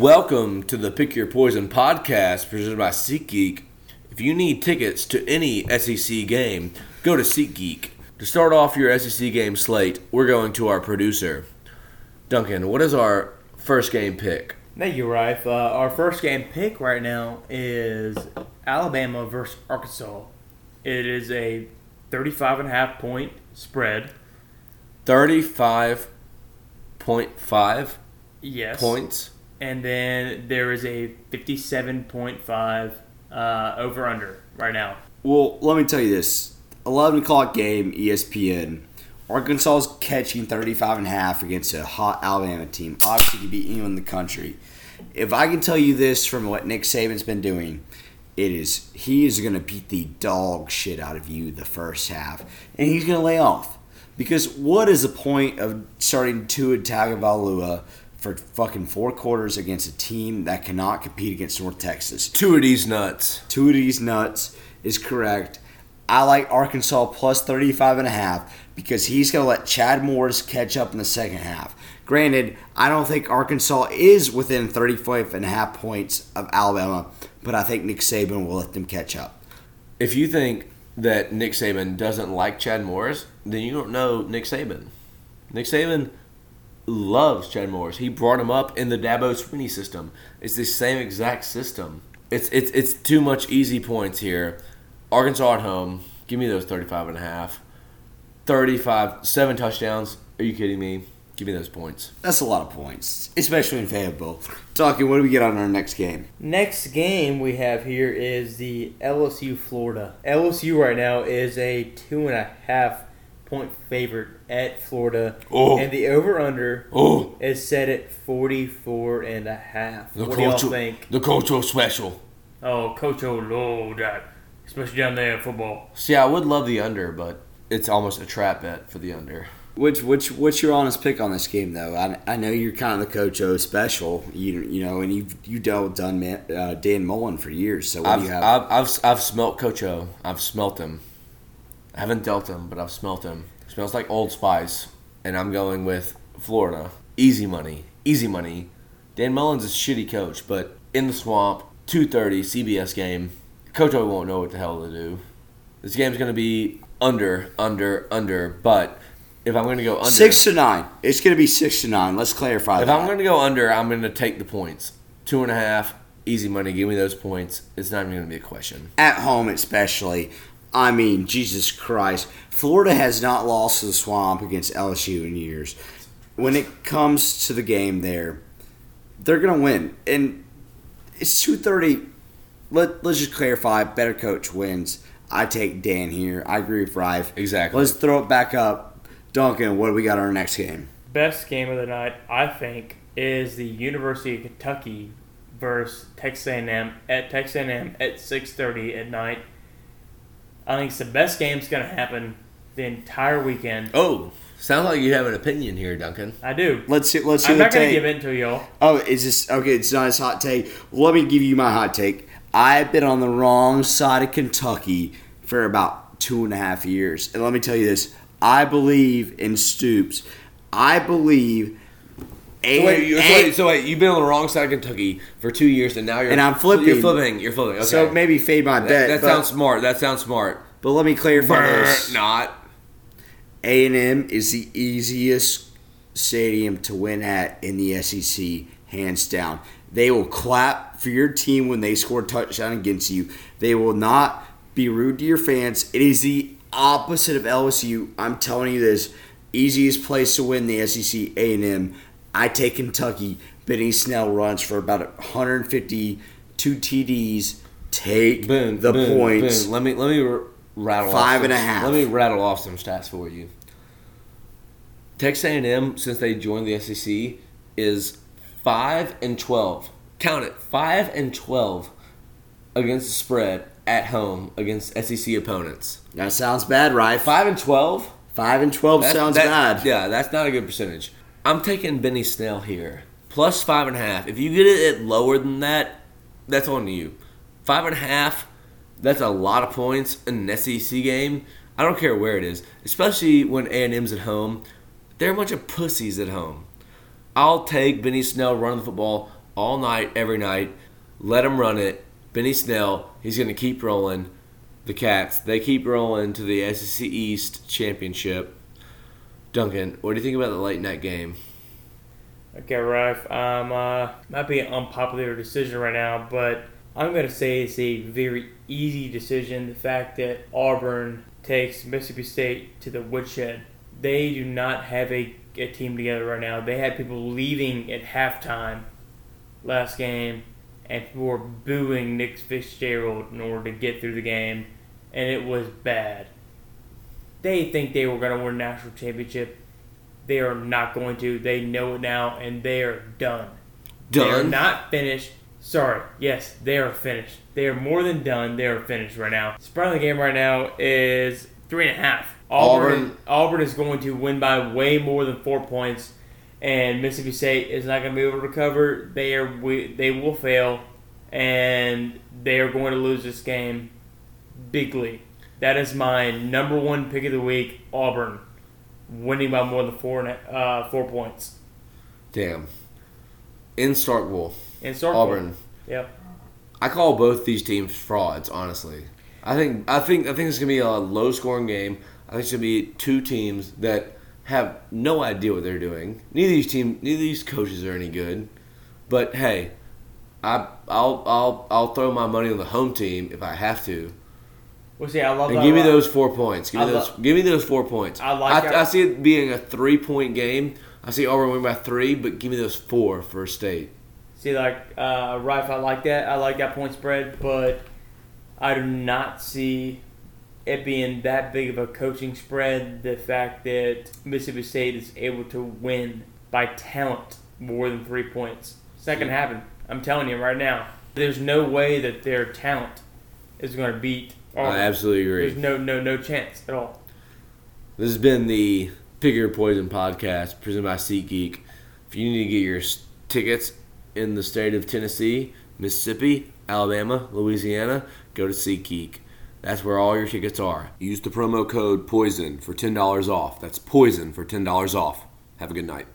Welcome to the Pick Your Poison podcast presented by SeatGeek. If you need tickets to any SEC game, go to SeatGeek. To start off your SEC game slate, we're going to our producer. Duncan, what is our first game pick? Thank you, Rife. Uh, our first game pick right now is Alabama versus Arkansas. It is a 35 and a half point spread. 35.5 Yes. points. And then there is a 57.5 uh, over under right now. Well, let me tell you this. 11 o'clock game, ESPN. Arkansas is catching 35 and a half against a hot Alabama team. Obviously, could be anyone in the country. If I can tell you this from what Nick Saban's been doing, it is he is going to beat the dog shit out of you the first half, and he's going to lay off. Because what is the point of starting Tua Tagovailoa for fucking four quarters against a team that cannot compete against North Texas? Two of these nuts. Two of these nuts is correct. I like Arkansas plus 35 and a half because he's going to let Chad Morris catch up in the second half. Granted, I don't think Arkansas is within 35 and a half points of Alabama, but I think Nick Saban will let them catch up. If you think that Nick Saban doesn't like Chad Morris, then you don't know Nick Saban. Nick Saban loves Chad Morris. He brought him up in the Dabo Swinney system. It's the same exact system. It's it's it's too much easy points here. Arkansas at home. Give me those 35 and a half. 35 seven touchdowns. Are you kidding me? Give me those points. That's a lot of points, especially in Fayetteville. Talking, what do we get on our next game? Next game we have here is the LSU Florida. LSU right now is a two and a half point favorite at Florida. Oh. And the over under Oh, is set at 44 and a half. the what do y'all think? the cultural special. Oh, Coach O that. Especially down there in football. See, I would love the under, but it's almost a trap bet for the under. Which which what's your honest pick on this game though? I, I know you're kind of the Coach O special, you you know, and you've you dealt with Dun, uh, Dan Mullen for years. So what I've, do you have? I've, I've, I've smelt Coach O. I've smelt him. I haven't dealt him, but I've smelt him. smells like Old Spice, and I'm going with Florida. Easy money. Easy money. Dan Mullen's a shitty coach, but in the swamp, 2.30 CBS game, Coach O won't know what the hell to do. This game's going to be under, under, under, but if I'm going to go under... Six to nine. It's going to be six to nine. Let's clarify If that. I'm going to go under, I'm going to take the points. Two and a half, easy money. Give me those points. It's not even going to be a question. At home, especially. I mean, Jesus Christ. Florida has not lost to the swamp against LSU in years. When it comes to the game there, they're going to win. And it's 230. Let, let's just clarify. Better coach wins. I take Dan here. I agree with Rife. Exactly. Let's throw it back up. Duncan, what do we got on our next game? Best game of the night, I think, is the University of Kentucky versus Texas A&M at Texas A&M at 6:30 at night. I think it's the best game's going to happen the entire weekend. Oh, sounds like you have an opinion here, Duncan. I do. Let's see, let's see I'm not going to give in to y'all. Oh, is this okay? It's not his hot take. Let me give you my hot take. I've been on the wrong side of Kentucky for about two and a half years, and let me tell you this: I believe in Stoops. I believe. So wait, you- so, wait, so wait, you've been on the wrong side of Kentucky for two years, and now you're And I'm flipping. You're flipping. You're flipping. Okay. So maybe fade my that, bet. that but, sounds smart. That sounds smart. But let me clarify this: Not. A and M is the easiest stadium to win at in the SEC, hands down. They will clap for your team when they score a touchdown against you. They will not be rude to your fans. It is the opposite of LSU. I'm telling you this: easiest place to win the SEC, A and M. I take Kentucky. Benny Snell runs for about 150, two TDs. Take the points. Let me let me r- rattle Five off and a some- half. Let me rattle off some stats for you. Texas A&M since they joined the SEC is five and twelve. Count it, five and twelve against the spread at home against SEC opponents. That sounds bad, right? Five and twelve. Five and twelve That- sounds that- bad. Yeah, that's not a good percentage. I'm taking Benny Snell here. Plus five and a half. If you get it lower than that, that's on you. Five and a half, that's a lot of points in an SEC game. I don't care where it is, especially when A&M's at home. They're a bunch of pussies at home. I'll take Benny Snell running the football all night, every night. Let him run it. Benny Snell, he's going to keep rolling. The Cats, they keep rolling to the SEC East Championship. Duncan, what do you think about the late night game? Okay, Ralph. Um, uh, might be an unpopular decision right now, but I'm going to say it's a very easy decision. The fact that Auburn takes Mississippi State to the woodshed. They do not have a, a team together right now. They had people leaving at halftime last game, and people were booing Nick Fitzgerald in order to get through the game, and it was bad. They think they were going to win a national championship. They are not going to. They know it now, and they are done. They are Done? not finished. Sorry. Yes, they are finished. They are more than done. They are finished right now. Spread on the game right now is three and a half. Auburn, Auburn- Auburn is going to win by way more than four points, and Mississippi State is not going to be able to recover. They are we, they will fail, and they are going to lose this game bigly. That is my number one pick of the week. Auburn winning by more than four and a- uh, four points. Damn. In Starkville, And Starkville. Auburn. Yep. I call both these teams frauds. Honestly, I think I think I think it's gonna be a low scoring game. I think it's gonna be two teams that have no idea what they're doing. Neither of these team, neither of these coaches are any good. But hey, I I'll I'll I'll throw my money on the home team if I have to. Well, see, I love And that give me those four points. Give me I those. lo- give me those four points. I like I, that. I see it being a three point game. I see Auburn winning by three, but give me those four for state. See, like, uh, Rife, I like that. I like that point spread, but I do not see it being that big of a coaching spread. The fact that Mississippi State is able to win by talent more than three points. It's not to happen. I'm telling you right now. There's no way that their talent is going to beat Auburn. I um, absolutely agree. There's no, no, no chance at all. This has been the Pick Your Poison podcast presented by SeatGeek. If you need to get your tickets in the state of Tennessee, Mississippi, Alabama, Louisiana, go to SeatGeek. That's where all your tickets are. Use the promo code POISON for $10 off. That's POISON for $10 off. Have a good night.